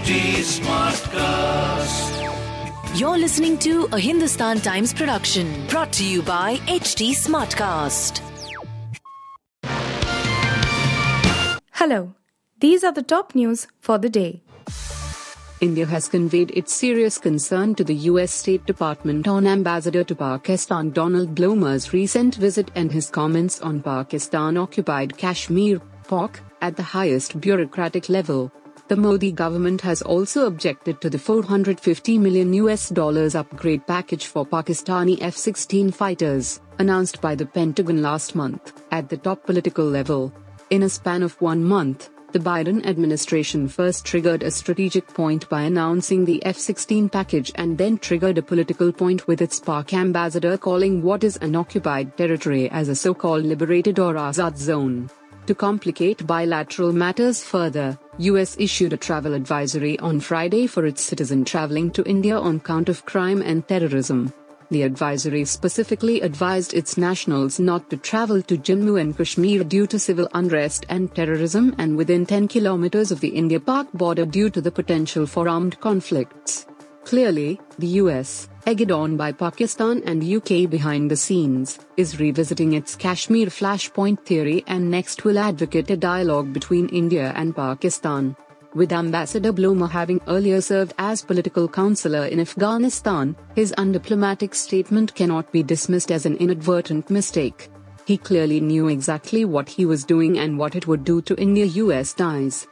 HT Smartcast. You're listening to a Hindustan Times production brought to you by HT Smartcast. Hello, these are the top news for the day. India has conveyed its serious concern to the U.S. State Department on Ambassador to Pakistan Donald Bloomer's recent visit and his comments on Pakistan occupied Kashmir, POK, at the highest bureaucratic level. The Modi government has also objected to the 450 million US dollars upgrade package for Pakistani F-16 fighters, announced by the Pentagon last month, at the top political level. In a span of one month, the Biden administration first triggered a strategic point by announcing the F 16 package and then triggered a political point with its Pak ambassador calling what is an occupied territory as a so called liberated or Azad zone. To complicate bilateral matters further, US issued a travel advisory on Friday for its citizen traveling to India on count of crime and terrorism. The advisory specifically advised its nationals not to travel to Jammu and Kashmir due to civil unrest and terrorism and within 10 kilometers of the India-Pak border due to the potential for armed conflicts. Clearly, the US, egged on by Pakistan and UK behind the scenes, is revisiting its Kashmir flashpoint theory and next will advocate a dialogue between India and Pakistan. With Ambassador Bloomer having earlier served as political counselor in Afghanistan, his undiplomatic statement cannot be dismissed as an inadvertent mistake. He clearly knew exactly what he was doing and what it would do to India US ties.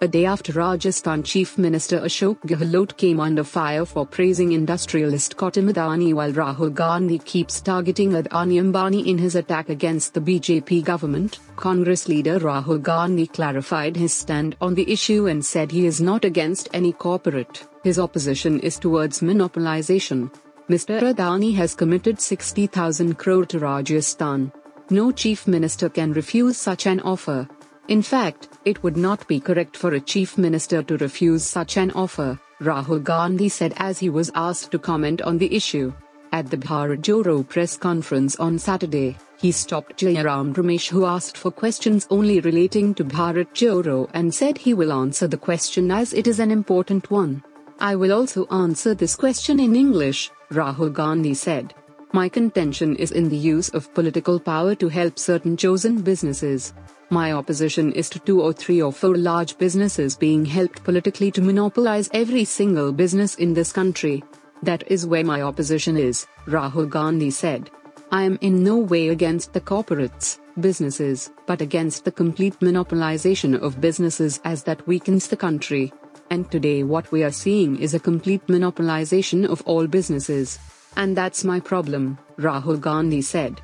A day after Rajasthan Chief Minister Ashok Gehlot came under fire for praising industrialist Gautam Adani while Rahul Gandhi keeps targeting Adani Ambani in his attack against the BJP government, Congress leader Rahul Gandhi clarified his stand on the issue and said he is not against any corporate, his opposition is towards monopolization. Mr. Adani has committed 60,000 crore to Rajasthan. No chief minister can refuse such an offer. In fact, it would not be correct for a chief minister to refuse such an offer, Rahul Gandhi said as he was asked to comment on the issue. At the Bharat Jodo press conference on Saturday, he stopped Jairam Ramesh who asked for questions only relating to Bharat Jodo and said he will answer the question as it is an important one. I will also answer this question in English, Rahul Gandhi said. My contention is in the use of political power to help certain chosen businesses. My opposition is to two or three or four large businesses being helped politically to monopolize every single business in this country. That is where my opposition is, Rahul Gandhi said. I am in no way against the corporates, businesses, but against the complete monopolization of businesses as that weakens the country. And today, what we are seeing is a complete monopolization of all businesses. And that's my problem, Rahul Gandhi said.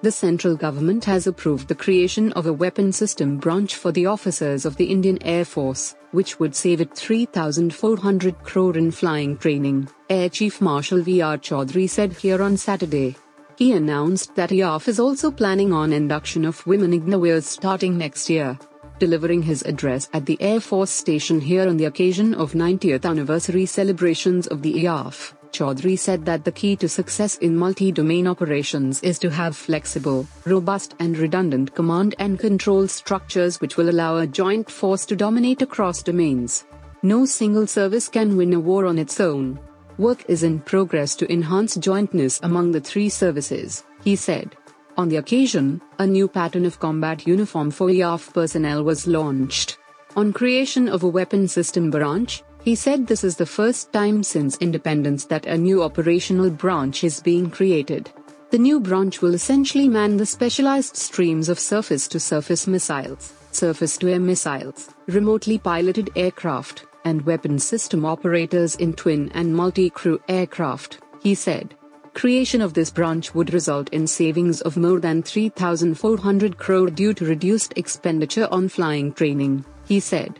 The central government has approved the creation of a weapon system branch for the officers of the Indian Air Force, which would save it 3,400 crore in flying training, Air Chief Marshal V.R. Chaudhary said here on Saturday. He announced that IAF is also planning on induction of women Agniveers starting next year. Delivering his address at the Air Force Station here on the occasion of 90th anniversary celebrations of the IAF, Chaudhary said that the key to success in multi domain operations is to have flexible, robust, and redundant command and control structures which will allow a joint force to dominate across domains. No single service can win a war on its own. Work is in progress to enhance jointness among the three services, he said. On the occasion, a new pattern of combat uniform for IAF personnel was launched. On creation of a weapon system branch, he said this is the first time since independence that a new operational branch is being created. The new branch will essentially man the specialized streams of surface to surface missiles, surface to air missiles, remotely piloted aircraft, and weapon system operators in twin and multi crew aircraft, he said. Creation of this branch would result in savings of more than 3,400 crore due to reduced expenditure on flying training, he said.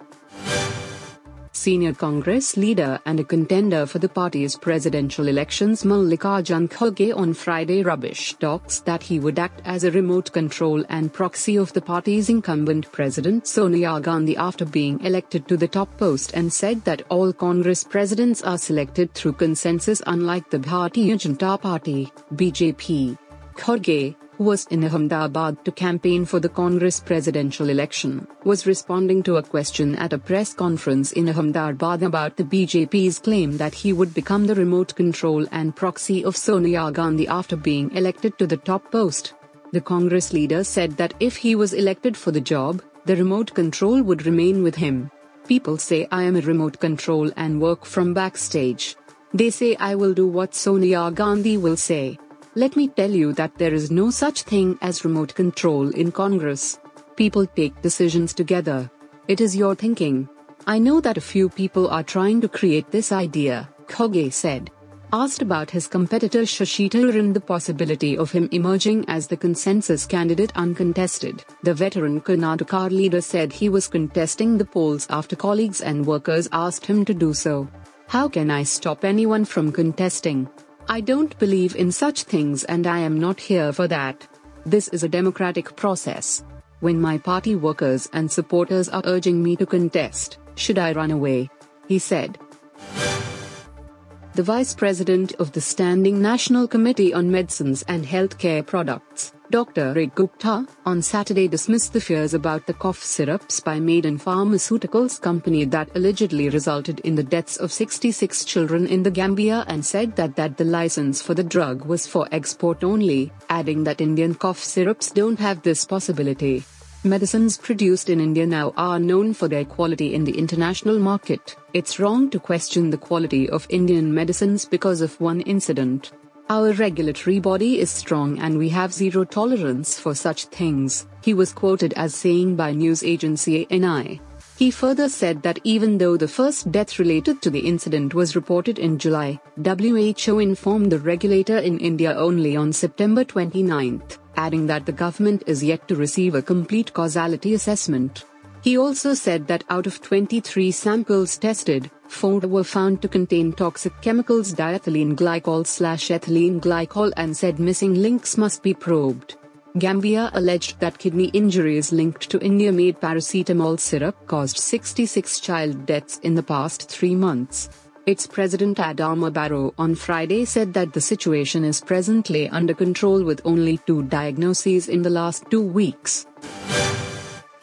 Senior Congress leader and a contender for the party's presidential elections Mallikarjun Kharge on Friday rubbish talks that he would act as a remote control and proxy of the party's incumbent president Sonia Gandhi after being elected to the top post and said that all Congress presidents are selected through consensus unlike the Bharatiya Janata Party, BJP. Kharge, was in Ahmedabad to campaign for the Congress presidential election, was responding to a question at a press conference in Ahmedabad about the BJP's claim that he would become the remote control and proxy of Sonia Gandhi after being elected to the top post. The Congress leader said that if he was elected for the job, the remote control would remain with him. People say I am a remote control and work from backstage. They say I will do what Sonia Gandhi will say. Let me tell you that there is no such thing as remote control in Congress. People take decisions together. It is your thinking. I know that a few people are trying to create this idea, Kharge said. Asked about his competitor Shashi and the possibility of him emerging as the consensus candidate uncontested, the veteran Karnataka leader said he was contesting the polls after colleagues and workers asked him to do so. How can I stop anyone from contesting? I don't believe in such things and I am not here for that. This is a democratic process. When my party workers and supporters are urging me to contest, should I run away? He said. The vice president of the Standing National Committee on Medicines and Healthcare Products, Dr. Rick Gupta, on Saturday dismissed the fears about the cough syrups by Maiden Pharmaceuticals company that allegedly resulted in the deaths of 66 children in the Gambia and said that, that the license for the drug was for export only, adding that Indian cough syrups don't have this possibility. Medicines produced in India now are known for their quality in the international market. It's wrong to question the quality of Indian medicines because of one incident. Our regulatory body is strong and we have zero tolerance for such things, he was quoted as saying by news agency ANI. He further said that even though the first death related to the incident was reported in July, WHO informed the regulator in India only on September 29, adding that the government is yet to receive a complete causality assessment. He also said that out of 23 samples tested, 4 were found to contain toxic chemicals diethylene glycol slash ethylene glycol and said missing links must be probed. Gambia alleged that kidney injuries linked to India made paracetamol syrup caused 66 child deaths in the past three months. Its president Adama Barrow on Friday said that the situation is presently under control with only two diagnoses in the last two weeks.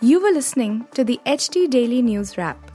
You were listening to the HT Daily News Wrap,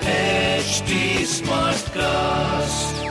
HT Smartcast.